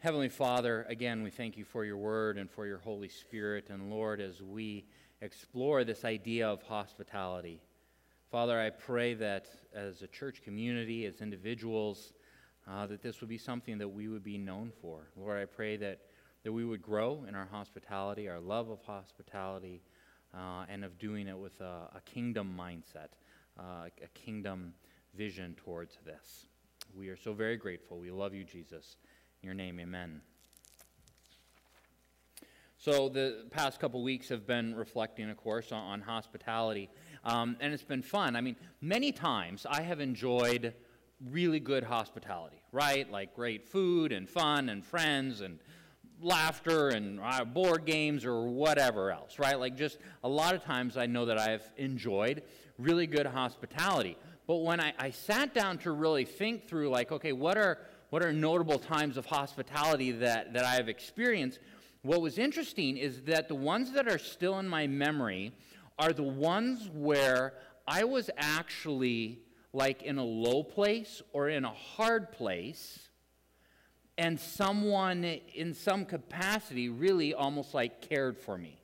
Heavenly Father, again, we thank you for your word and for your Holy Spirit. And Lord, as we explore this idea of hospitality, Father, I pray that as a church community, as individuals, uh, that this would be something that we would be known for. Lord, I pray that, that we would grow in our hospitality, our love of hospitality, uh, and of doing it with a, a kingdom mindset, uh, a kingdom vision towards this. We are so very grateful. We love you, Jesus. Your name, amen. So, the past couple weeks have been reflecting, of course, on, on hospitality. Um, and it's been fun. I mean, many times I have enjoyed really good hospitality, right? Like great food and fun and friends and laughter and uh, board games or whatever else, right? Like just a lot of times I know that I've enjoyed really good hospitality. But when I, I sat down to really think through, like, okay, what are what are notable times of hospitality that, that I have experienced, what was interesting is that the ones that are still in my memory are the ones where I was actually like in a low place or in a hard place, and someone in some capacity really almost like cared for me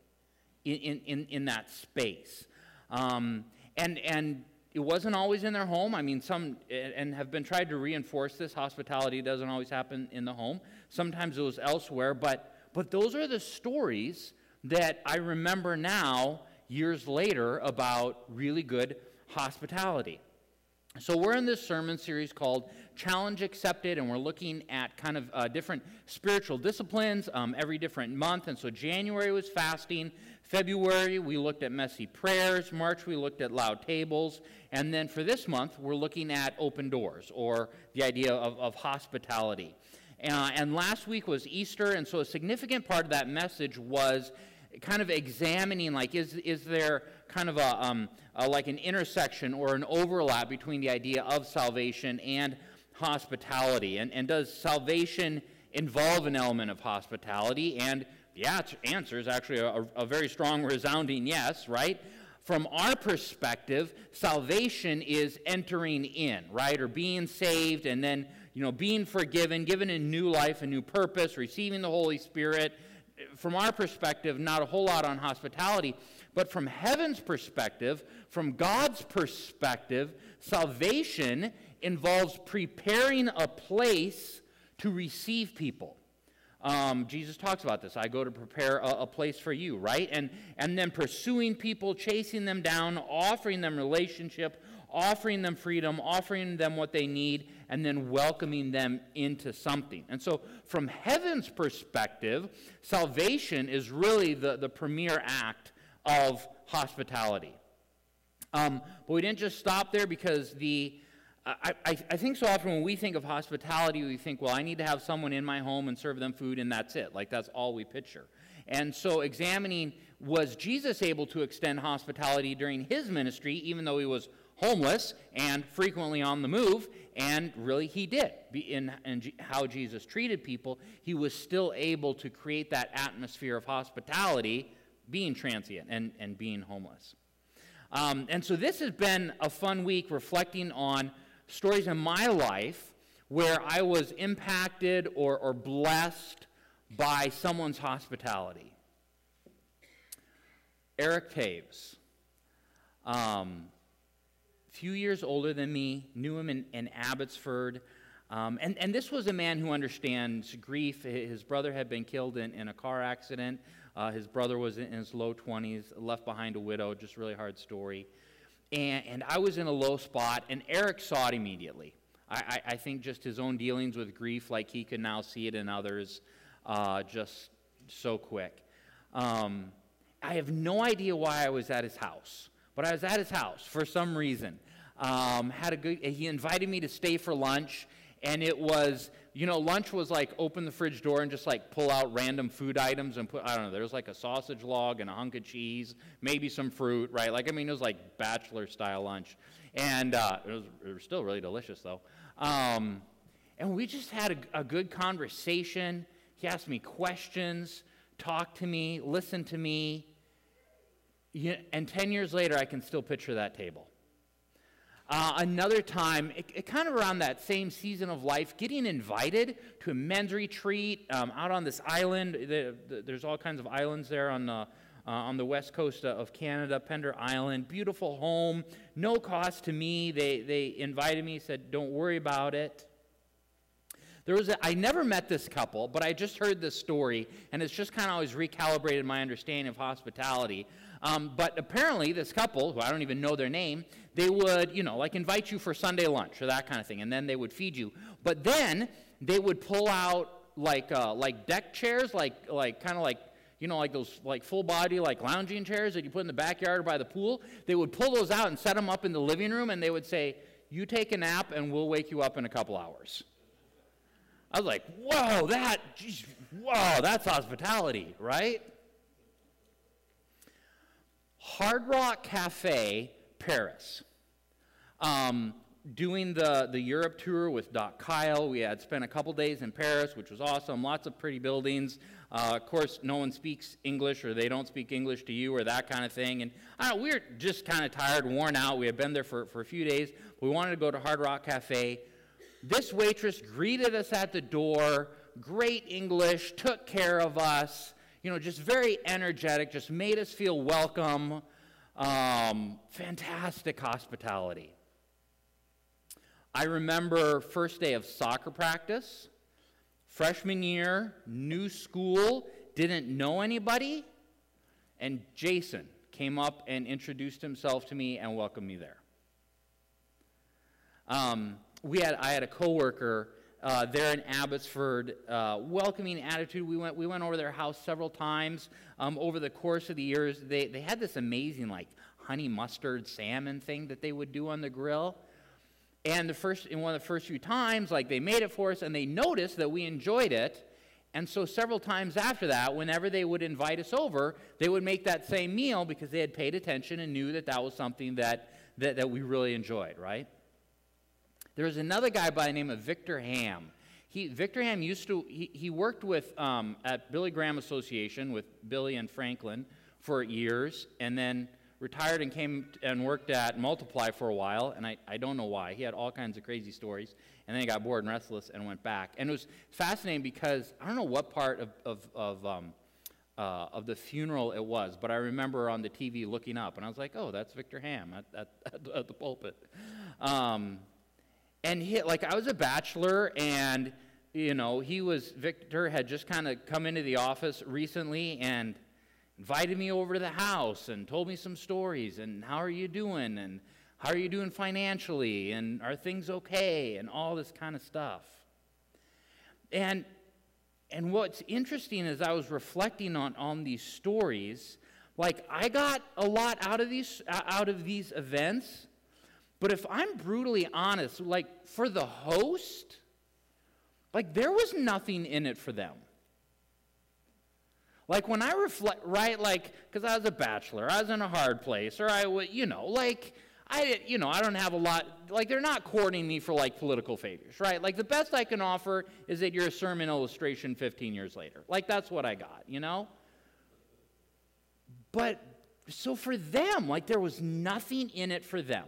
in, in, in that space. Um, and, and it wasn't always in their home. I mean, some, and have been tried to reinforce this. Hospitality doesn't always happen in the home. Sometimes it was elsewhere. But, but those are the stories that I remember now, years later, about really good hospitality. So, we're in this sermon series called Challenge Accepted, and we're looking at kind of uh, different spiritual disciplines um, every different month. And so, January was fasting, February, we looked at messy prayers. March, we looked at loud tables. And then for this month, we're looking at open doors or the idea of, of hospitality. Uh, and last week was Easter, and so a significant part of that message was kind of examining like is, is there kind of a, um, a, like an intersection or an overlap between the idea of salvation and hospitality and, and does salvation involve an element of hospitality and the answer is actually a, a very strong, resounding yes, right? From our perspective, salvation is entering in, right? Or being saved and then, you know, being forgiven, given a new life, a new purpose, receiving the Holy Spirit. From our perspective, not a whole lot on hospitality. But from heaven's perspective, from God's perspective, salvation involves preparing a place to receive people. Um, Jesus talks about this. I go to prepare a, a, place for you, right? And, and then pursuing people, chasing them down, offering them relationship, offering them freedom, offering them what they need, and then welcoming them into something. And so, from heaven's perspective, salvation is really the, the premier act of hospitality. Um, but we didn't just stop there because the I, I, think so often when we think of hospitality, we think, well, I need to have someone in my home and serve them food, and that's it. Like, that's all we picture. And so, examining was Jesus able to extend hospitality during his ministry, even though he was homeless and frequently on the move? And really, he did. In, in how Jesus treated people, he was still able to create that atmosphere of hospitality, being transient and, and being homeless. Um, and so, this has been a fun week reflecting on stories in my life where I was impacted or, or blessed by someone's hospitality. Eric Taves, um, few years older than me, knew him in, in Abbotsford. Um, and, and this was a man who understands grief. His brother had been killed in, in a car accident. Uh, his brother was in his low 20s, left behind a widow, just really hard story and, and I was in a low spot, and Eric saw it immediately. I, I, I, think just his own dealings with grief, like he could now see it in others, uh, just so quick. Um, I have no idea why I was at his house, but I was at his house for some reason. Um, had a good. He invited me to stay for lunch, And it was, you know, lunch was like open the fridge door and just like pull out random food items and put, I don't know, there was like a sausage log and a hunk of cheese, maybe some fruit, right? Like, I mean, it was like bachelor style lunch. And uh, it, was, it was still really delicious, though. Um, and we just had a, a good conversation. He asked me questions, talked to me, listened to me. And 10 years later, I can still picture that table. Uh, another time, it, it, kind of around that same season of life, getting invited to a men's retreat um, out on this island. The, the, there's all kinds of islands there on the, uh, on the west coast of Canada, Pender Island. Beautiful home, no cost to me. They, they invited me, said, Don't worry about it. There was a, I never met this couple, but I just heard this story, and it's just kind of always recalibrated my understanding of hospitality. Um, but apparently, this couple, who I don't even know their name, they would, you know, like invite you for Sunday lunch or that kind of thing, and then they would feed you. But then they would pull out like uh, like deck chairs, like like kind of like you know, like those like full body like lounging chairs that you put in the backyard or by the pool. They would pull those out and set them up in the living room, and they would say, "You take a nap, and we'll wake you up in a couple hours." I was like, "Whoa, that, geez, whoa, that's hospitality, right?" Hard Rock Cafe, Paris. Um, doing the, the Europe tour with Doc Kyle. We had spent a couple days in Paris, which was awesome. Lots of pretty buildings. Uh, of course, no one speaks English or they don't speak English to you or that kind of thing. And we were just kind of tired, worn out. We had been there for, for a few days. We wanted to go to Hard Rock Cafe. This waitress greeted us at the door, great English, took care of us you know, just very energetic, just made us feel welcome. Um, fantastic hospitality. I remember first day of soccer practice, freshman year, new school, didn't know anybody, and Jason came up and introduced himself to me and welcomed me there. Um, we had, I had a coworker uh, there in Abbotsford, uh, welcoming attitude. We went, we went over their house several times um, over the course of the years. They, they had this amazing, like, honey mustard salmon thing that they would do on the grill. And the first, in one of the first few times, like, they made it for us and they noticed that we enjoyed it. And so, several times after that, whenever they would invite us over, they would make that same meal because they had paid attention and knew that that was something that, that, that we really enjoyed, right? There was another guy by the name of Victor Ham. He, Victor Ham used to, he, he worked with, um, at Billy Graham Association with Billy and Franklin for years, and then retired and came and worked at Multiply for a while, and I, I don't know why. He had all kinds of crazy stories, and then he got bored and restless and went back. And it was fascinating because I don't know what part of, of, of, um, uh, of the funeral it was, but I remember on the TV looking up, and I was like, oh, that's Victor Ham at, at, at the pulpit. Um, and like I was a bachelor, and you know, he was Victor had just kind of come into the office recently and invited me over to the house and told me some stories and how are you doing and how are you doing financially and are things okay and all this kind of stuff. And and what's interesting is I was reflecting on on these stories, like I got a lot out of these out of these events but if I'm brutally honest, like for the host, like there was nothing in it for them. Like when I reflect, right, like, because I was a bachelor, I was in a hard place, or I would, you know, like, I, you know, I don't have a lot, like, they're not courting me for, like, political favors, right? Like, the best I can offer is that you're a sermon illustration 15 years later. Like, that's what I got, you know? But, so for them, like, there was nothing in it for them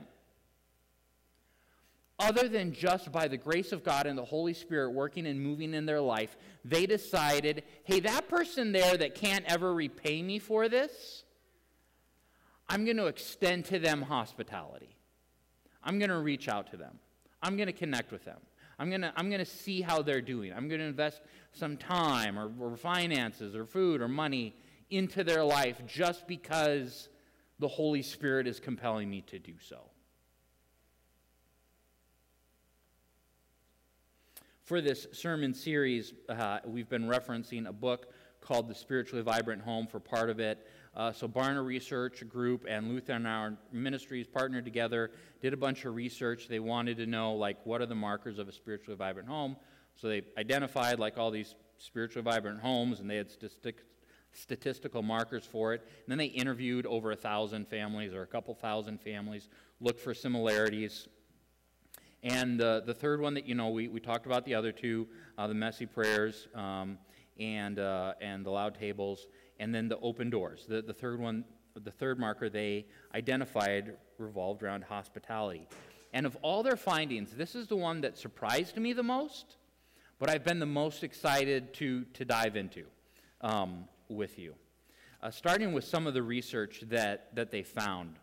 other than just by the grace of God and the Holy Spirit working and moving in their life, they decided, hey, that person there that can't ever repay me for this, I'm going to extend to them hospitality. I'm going to reach out to them. I'm going to connect with them. I'm going to, I'm going to see how they're doing. I'm going to invest some time or, or finances or food or money into their life just because the Holy Spirit is compelling me to do so. For this sermon series, uh, we've been referencing a book called the Spiritually Vibrant Home for part of it. Uh, so Barna Research Group and Lutheran Hour Ministries partnered together, did a bunch of research. They wanted to know, like, what are the markers of a spiritually vibrant home? So they identified, like, all these spiritually vibrant homes, and they had statistic, statistical markers for it. And then they interviewed over a thousand families or a couple thousand families, looked for similarities. And uh, the third one that, you know, we, we talked about the other two, uh, the messy prayers um, and, uh, and the loud tables and then the open doors. The, the third one, the third marker they identified revolved around hospitality. And of all their findings, this is the one that surprised me the most, but I've been the most excited to, to dive into um, with you. Uh, starting with some of the research that, that they found.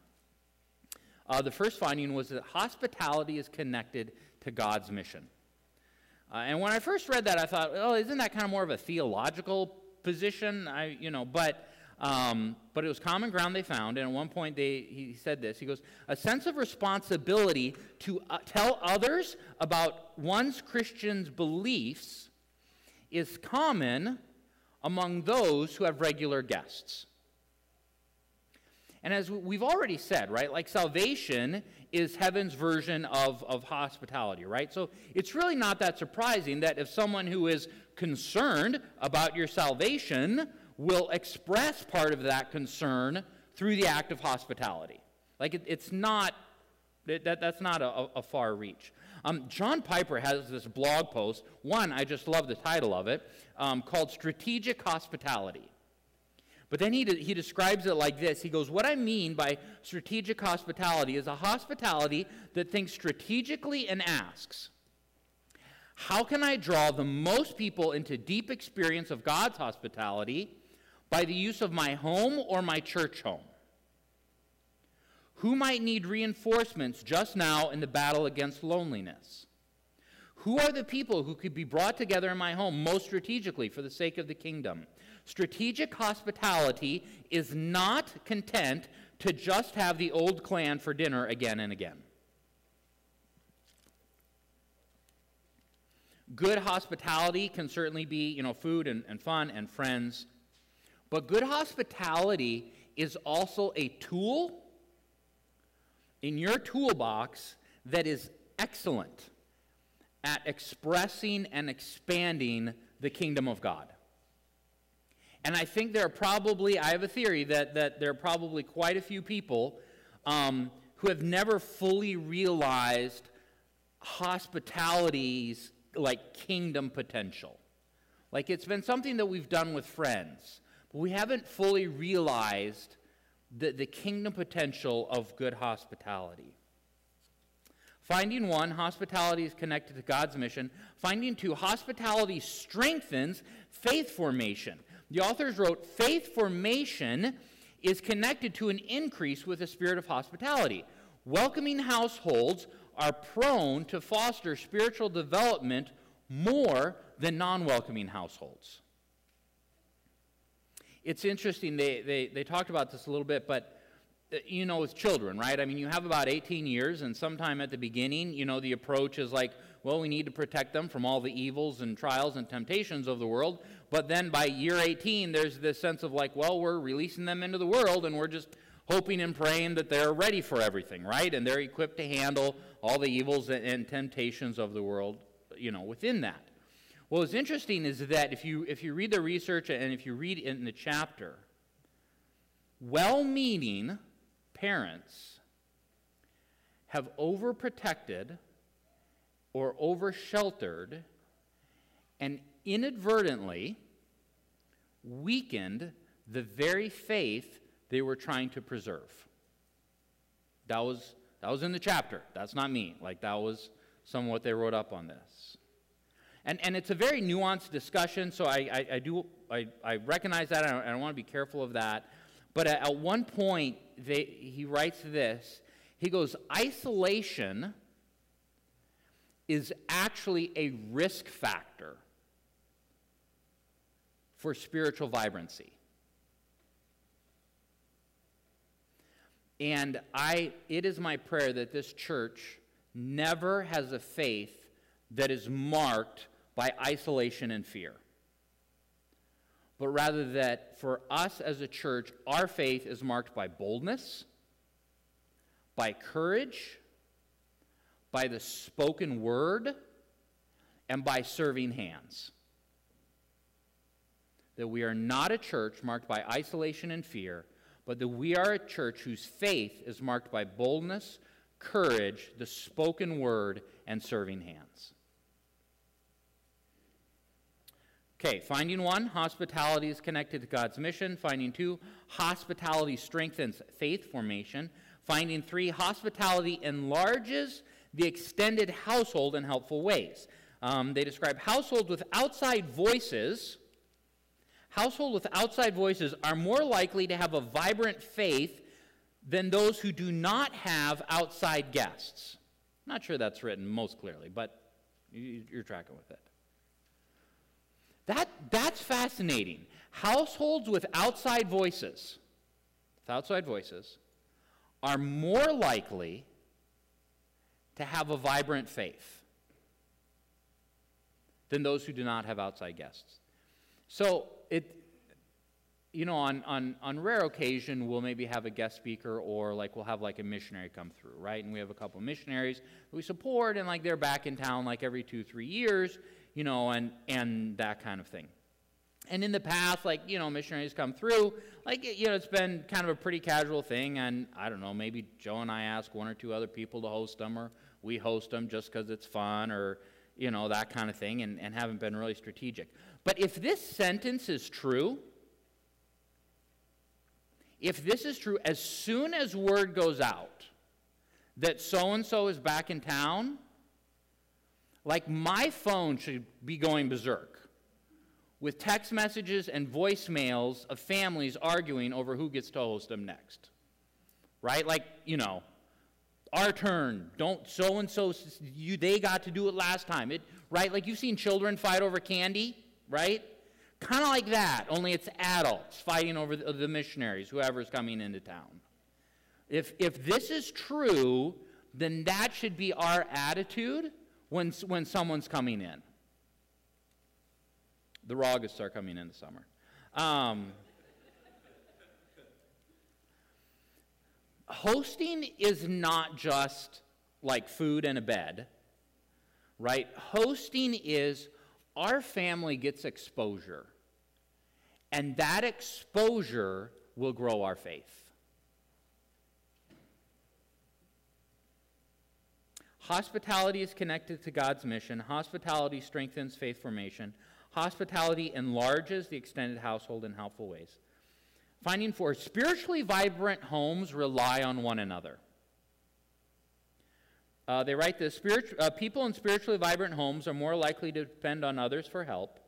Uh, the first finding was that hospitality is connected to God's mission. Uh, and when I first read that, I thought, oh, isn't that kind of more of a theological position. I, you know, but um, but it was common ground they found. And at one point, they, he said this. He goes, "A sense of responsibility to uh, tell others about one's Christian's beliefs is common among those who have regular guests." And as we've already said, right, like salvation is heaven's version of, of hospitality, right? So it's really not that surprising that if someone who is concerned about your salvation will express part of that concern through the act of hospitality. Like it, it's not, that, that's not a, a far reach. Um, John Piper has this blog post, one, I just love the title of it, um, called Strategic Hospitality. But then he, de- he describes it like this He goes, What I mean by strategic hospitality is a hospitality that thinks strategically and asks, how can I draw the most people into deep experience of God's hospitality by the use of my home or my church home? Who might need reinforcements just now in the battle against loneliness? Who are the people who could be brought together in my home most strategically for the sake of the kingdom? Strategic hospitality is not content to just have the old clan for dinner again and again. Good hospitality can certainly be, you know, food and, and fun and friends. But good hospitality is also a tool in your toolbox that is excellent at expressing and expanding the kingdom of God. And I think there are probably, I have a theory that, that there are probably quite a few people um, who have never fully realized hospitality's like kingdom potential. Like it's been something that we've done with friends, but we haven't fully realized the, the kingdom potential of good hospitality. Finding one, hospitality is connected to God's mission. Finding two, hospitality strengthens faith formation. The authors wrote faith formation is connected to an increase with the spirit of hospitality. Welcoming households are prone to foster spiritual development more than non welcoming households. It's interesting, they, they, they talked about this a little bit, but uh, you know, with children, right? I mean, you have about 18 years, and sometime at the beginning, you know, the approach is like, well, we need to protect them from all the evils and trials and temptations of the world. But then by year 18, there's this sense of like, well, we're releasing them into the world, and we're just hoping and praying that they're ready for everything, right? And they're equipped to handle all the evils and temptations of the world, you know, within that. Well, what's interesting is that if you, if you read the research and if you read in the chapter, well meaning parents have overprotected or over sheltered and inadvertently weakened the very faith they were trying to preserve. That was, that was in the chapter. That's not me. Like, that was some what they wrote up on this. And, and it's a very nuanced discussion, so I, I, I do I, I recognize that, and I, I want to be careful of that. But at, at one point, they, he writes this. He goes, isolation is actually a risk factor for spiritual vibrancy. And I, it is my prayer that this church never has a faith that is marked by isolation and fear. but rather that for us as a church, our faith is marked by boldness, by courage, by the spoken word, and by serving hands. That we are not a church marked by isolation and fear, but that we are a church whose faith is marked by boldness, courage, the spoken word, and serving hands. Okay, finding one, hospitality is connected to God's mission. Finding two, hospitality strengthens faith formation. Finding three, hospitality enlarges the extended household in helpful ways. Um, they describe households with outside voices. Households with outside voices are more likely to have a vibrant faith than those who do not have outside guests. I'm not sure that's written most clearly, but you're tracking with it. That, that's fascinating. Households with outside voices, with outside voices, are more likely to have a vibrant faith than those who do not have outside guests. So it, you know, on, on, on rare occasion, we'll maybe have a guest speaker or like we'll have like a missionary come through, right? And we have a couple missionaries we support and like they're back in town like every two, three years, you know, and, and that kind of thing. And in the past, like, you know, missionaries come through, like, you know, it's been kind of a pretty casual thing. And I don't know, maybe Joe and I ask one or two other people to host them, or we host them just because it's fun, or, you know, that kind of thing, and, and haven't been really strategic. But if this sentence is true, if this is true, as soon as word goes out that so and so is back in town, like my phone should be going berserk with text messages and voicemails of families arguing over who gets to host them next. Right? Like, you know, our turn. Don't so and so you they got to do it last time. It right? Like you've seen children fight over candy, right? Kind of like that, only it's adults fighting over the, the missionaries, whoever's coming into town. If, if this is true, then that should be our attitude when, when someone's coming in. The Raugusts are coming in the summer. Um, hosting is not just like food and a bed, right? Hosting is our family gets exposure. And that exposure will grow our faith. Hospitality is connected to God's mission. Hospitality strengthens faith formation. Hospitality enlarges the extended household in helpful ways. Finding four spiritually vibrant homes rely on one another. Uh, they write this Spirit, uh, people in spiritually vibrant homes are more likely to depend on others for help.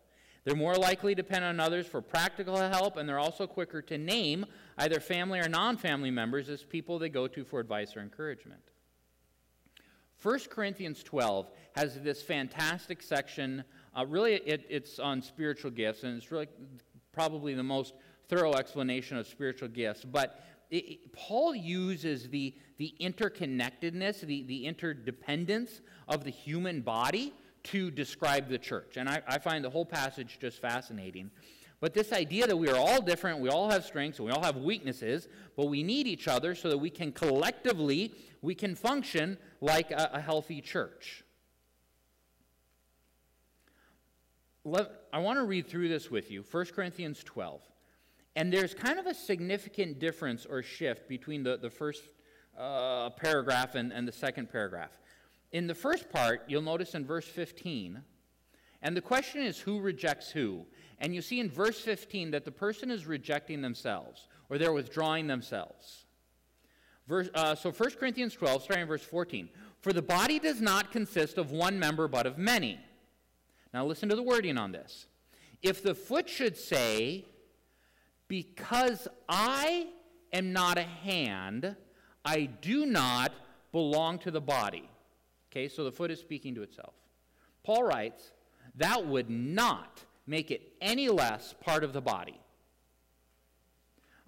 They're more likely to depend on others for practical help, and they're also quicker to name either family or non family members as people they go to for advice or encouragement. 1 Corinthians 12 has this fantastic section. Uh, really, it, it's on spiritual gifts, and it's really probably the most thorough explanation of spiritual gifts. But it, it, Paul uses the, the interconnectedness, the, the interdependence of the human body to describe the church. And I, I find the whole passage just fascinating. But this idea that we are all different, we all have strengths, we all have weaknesses, but we need each other so that we can collectively, we can function like a, a healthy church. Let, I want to read through this with you, 1 Corinthians 12. And there's kind of a significant difference or shift between the, the first uh, paragraph and, and the second paragraph. In the first part, you'll notice in verse 15, and the question is who rejects who? And you see in verse 15 that the person is rejecting themselves, or they're withdrawing themselves. Verse, uh, so 1 Corinthians 12, starting in verse 14. For the body does not consist of one member, but of many. Now listen to the wording on this. If the foot should say, Because I am not a hand, I do not belong to the body. Okay, so the foot is speaking to itself. Paul writes, that would not make it any less part of the body.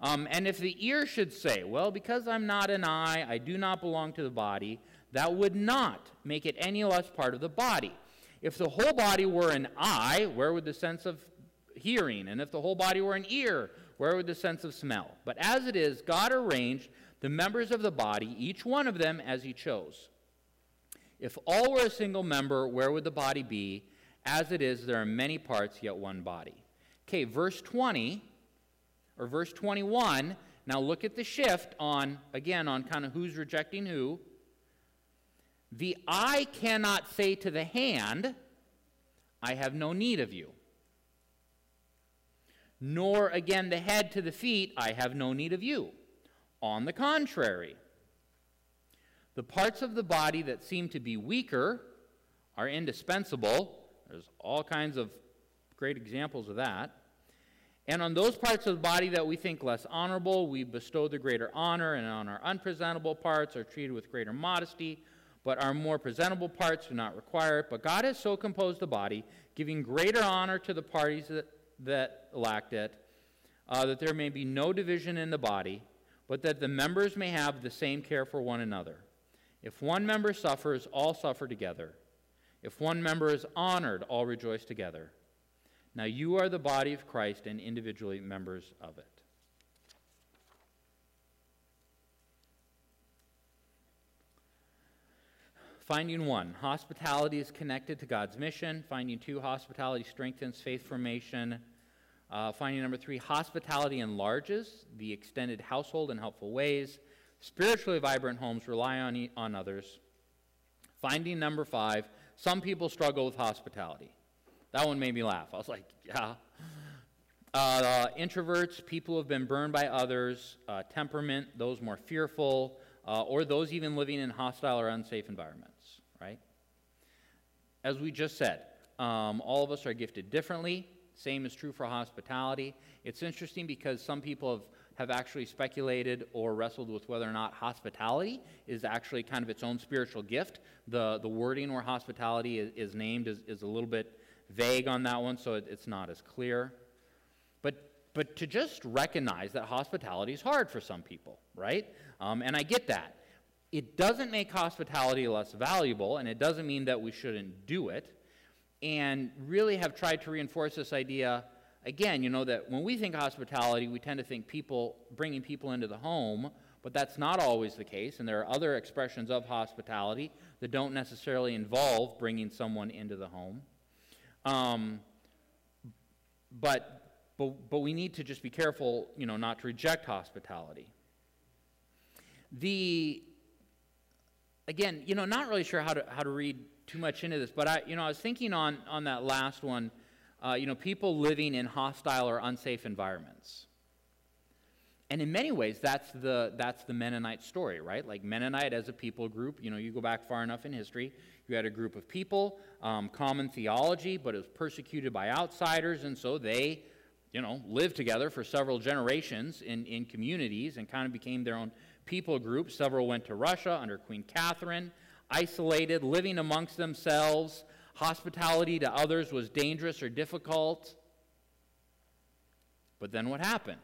Um, and if the ear should say, well, because I'm not an eye, I do not belong to the body, that would not make it any less part of the body. If the whole body were an eye, where would the sense of hearing? And if the whole body were an ear, where would the sense of smell? But as it is, God arranged the members of the body, each one of them as he chose. If all were a single member, where would the body be? As it is, there are many parts, yet one body. Okay, verse 20, or verse 21, now look at the shift on, again, on kind of who's rejecting who. The eye cannot say to the hand, I have no need of you. Nor again the head to the feet, I have no need of you. On the contrary, the parts of the body that seem to be weaker are indispensable. There's all kinds of great examples of that. And on those parts of the body that we think less honorable, we bestow the greater honor, and on our unpresentable parts are treated with greater modesty, but our more presentable parts do not require it. But God has so composed the body, giving greater honor to the parties that, that lacked it, uh, that there may be no division in the body, but that the members may have the same care for one another. If one member suffers, all suffer together. If one member is honored, all rejoice together. Now you are the body of Christ and individually members of it. Finding one, hospitality is connected to God's mission. Finding two, hospitality strengthens faith formation. Uh, finding number three, hospitality enlarges the extended household in helpful ways. Spiritually vibrant homes rely on, on others. Finding number five, some people struggle with hospitality. That one made me laugh. I was like, yeah. Uh, uh, introverts, people who have been burned by others, uh, temperament, those more fearful, uh, or those even living in hostile or unsafe environments, right? As we just said, um, all of us are gifted differently. Same is true for hospitality. It's interesting because some people have, have actually speculated or wrestled with whether or not hospitality is actually kind of its own spiritual gift. The, the wording where hospitality is, is named is, is a little bit vague on that one, so it, it's not as clear. But, but to just recognize that hospitality is hard for some people, right? Um, and I get that. It doesn't make hospitality less valuable, and it doesn't mean that we shouldn't do it. And really have tried to reinforce this idea again, you know, that when we think hospitality, we tend to think people bringing people into the home, but that's not always the case. And there are other expressions of hospitality that don't necessarily involve bringing someone into the home. Um, but, but, but we need to just be careful, you know, not to reject hospitality. The, again, you know, not really sure how to, how to read too much into this, but I, you know, I was thinking on, on that last one, uh, you know, people living in hostile or unsafe environments. And in many ways, that's the, that's the Mennonite story, right? Like Mennonite as a people group, you know, you go back far enough in history, you had a group of people, um, common theology, but it was persecuted by outsiders, and so they, you know, lived together for several generations in, in communities and kind of became their own people group. Several went to Russia under Queen Catherine, isolated, living amongst themselves. Hospitality to others was dangerous or difficult. But then what happened?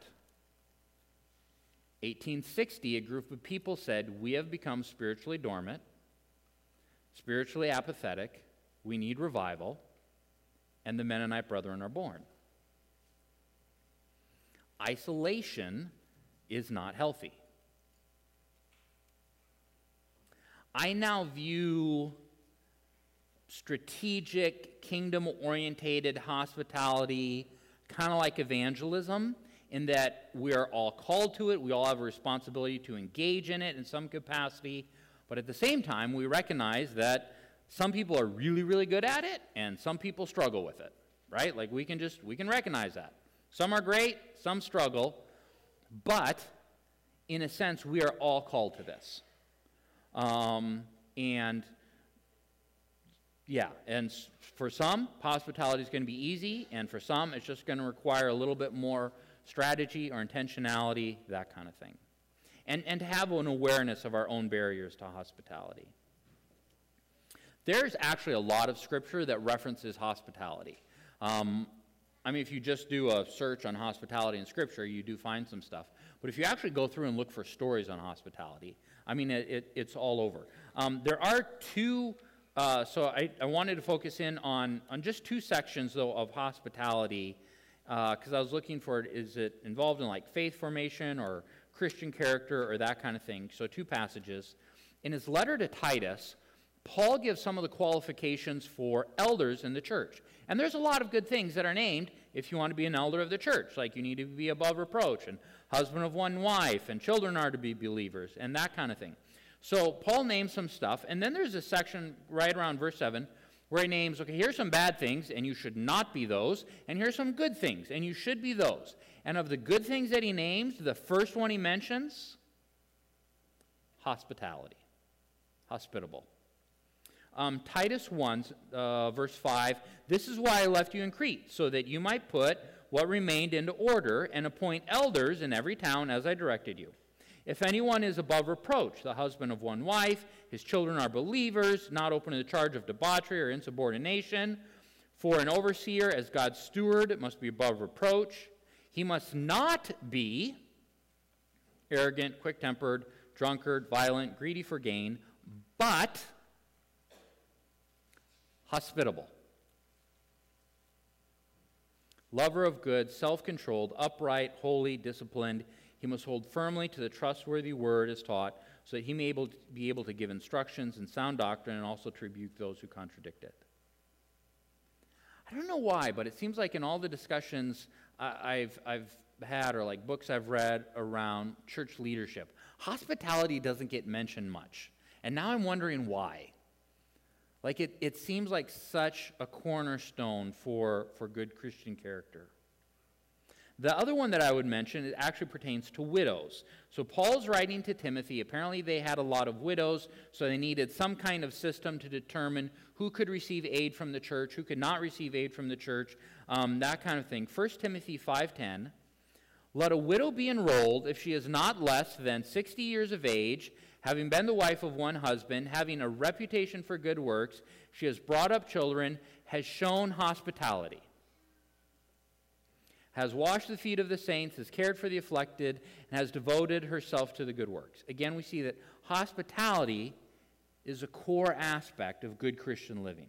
1860, a group of people said, We have become spiritually dormant spiritually apathetic, we need revival, and the Mennonite brethren are born. Isolation is not healthy. I now view strategic, kingdom orientated hospitality kind of like evangelism, in that we are all called to it, we all have a responsibility to engage in it in some capacity, but at the same time, we recognize that some people are really, really good at it, and some people struggle with it, right? Like we can just, we can recognize that. Some are great, some struggle, but in a sense, we are all called to this. Um, and yeah, and for some, hospitality is going to be easy, and for some, it's just going to require a little bit more strategy or intentionality, that kind of thing and, and to have an awareness of our own barriers to hospitality. There's actually a lot of scripture that references hospitality. Um, I mean, if you just do a search on hospitality in scripture, you do find some stuff. But if you actually go through and look for stories on hospitality, I mean, it, it, it's all over. Um, there are two, uh, so I, I wanted to focus in on, on just two sections, though, of hospitality because uh, I was looking for is it involved in like faith formation or Christian character or that kind of thing? So, two passages. In his letter to Titus, Paul gives some of the qualifications for elders in the church. And there's a lot of good things that are named if you want to be an elder of the church, like you need to be above reproach, and husband of one wife, and children are to be believers, and that kind of thing. So Paul names some stuff, and then there's a section right around verse 7 where he names, okay, here's some bad things, and you should not be those, and here's some good things, and you should be those. And of the good things that he names, the first one he mentions, hospitality, hospitable. Um, Titus 1, uh, verse 5 This is why I left you in Crete, so that you might put what remained into order and appoint elders in every town as I directed you. If anyone is above reproach, the husband of one wife, his children are believers, not open to the charge of debauchery or insubordination. For an overseer, as God's steward, must be above reproach. He must not be arrogant, quick tempered, drunkard, violent, greedy for gain, but hospitable, lover of good, self controlled, upright, holy, disciplined he must hold firmly to the trustworthy word as taught, so that he may able be able to give instructions in sound doctrine and also to rebuke those who contradict it. I don't know why, but it seems like in all the discussions I've, I've had or like books I've read around church leadership, hospitality doesn't get mentioned much. And now I'm wondering why. Like it, it seems like such a cornerstone for, for good Christian character. The other one that I would mention it actually pertains to widows. So Paul's writing to Timothy. Apparently, they had a lot of widows, so they needed some kind of system to determine who could receive aid from the church, who could not receive aid from the church, um, that kind of thing. 1 Timothy 5:10. Let a widow be enrolled if she is not less than 60 years of age, having been the wife of one husband, having a reputation for good works, she has brought up children, has shown hospitality has washed the feet of the saints, has cared for the afflicted, and has devoted herself to the good works. Again, we see that hospitality is a core aspect of good Christian living.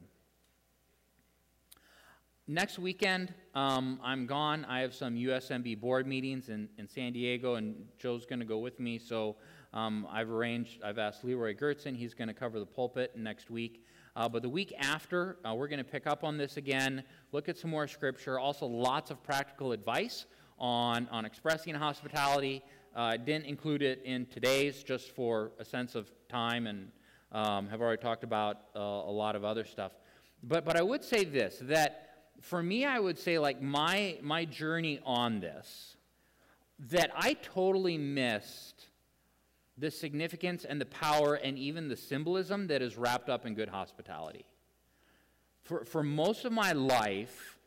Next weekend, um, I'm gone. I have some USMB board meetings in, in San Diego, and Joe's going to go with me. So um, I've arranged, I've asked Leroy Gertzen, he's going to cover the pulpit next week. Uh, but the week after, uh, we're going to pick up on this again, look at some more scripture, also lots of practical advice on, on expressing hospitality. Uh, didn't include it in today's just for a sense of time and um, have already talked about uh, a lot of other stuff. But, but I would say this that for me, I would say, like, my, my journey on this, that I totally missed the significance and the power and even the symbolism that is wrapped up in good hospitality. For, for most of my life,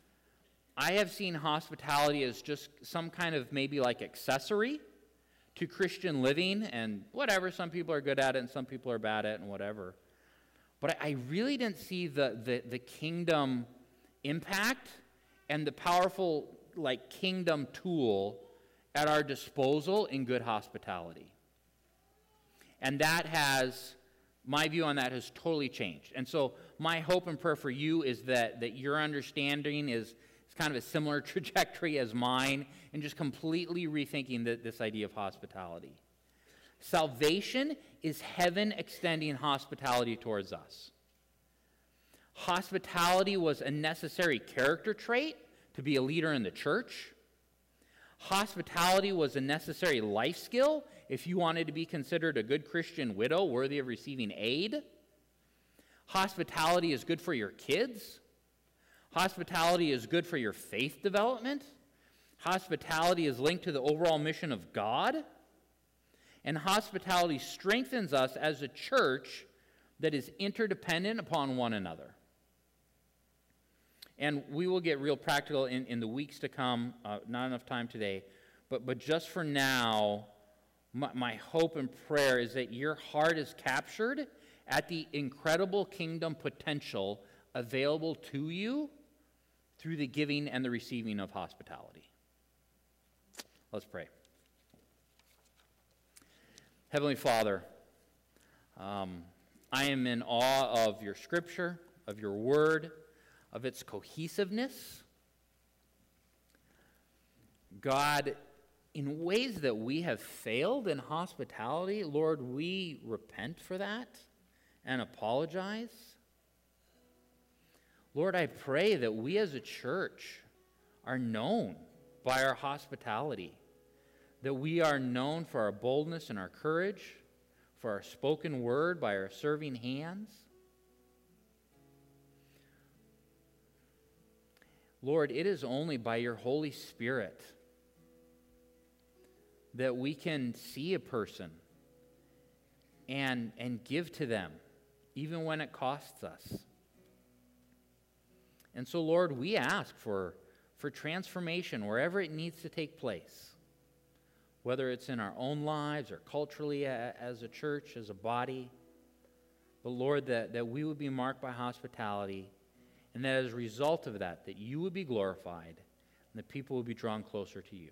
I have seen hospitality as just some kind of maybe like accessory to Christian living and whatever. Some people are good at it and some people are bad at it and whatever. But I really didn't see the, the, the kingdom impact and the powerful like kingdom tool at our disposal in good hospitality. And that has, my view on that has totally changed. And so my hope and prayer for you is that, that your understanding is, is kind of a similar trajectory as mine and just completely rethinking the, this idea of hospitality. Salvation is heaven extending hospitality towards us. Hospitality was a necessary character trait to be a leader in the church. Hospitality was a necessary life skill if you wanted to be considered a good Christian widow worthy of receiving aid. Hospitality is good for your kids. Hospitality is good for your faith development. Hospitality is linked to the overall mission of God. And hospitality strengthens us as a church that is interdependent upon one another. And we will get real practical in, in the weeks to come, uh, not enough time today. But, but just for now, my, my hope and prayer is that your heart is captured at the incredible kingdom potential available to you through the giving and the receiving of hospitality. Let's pray. Heavenly Father, um, I am in awe of your scripture, of your word of its cohesiveness. God, in ways that we have failed in hospitality, Lord, we repent for that and apologize. Lord, I pray that we as a church are known by our hospitality, that we are known for our boldness and our courage, for our spoken word, by our serving hands. Lord, it is only by your Holy Spirit that we can see a person and, and give to them, even when it costs us. And so, Lord, we ask for, for transformation wherever it needs to take place, whether it's in our own lives or culturally as a church, as a body. But, Lord, that, that we would be marked by hospitality, and that as a result of that, that you would be glorified and the people would be drawn closer to you.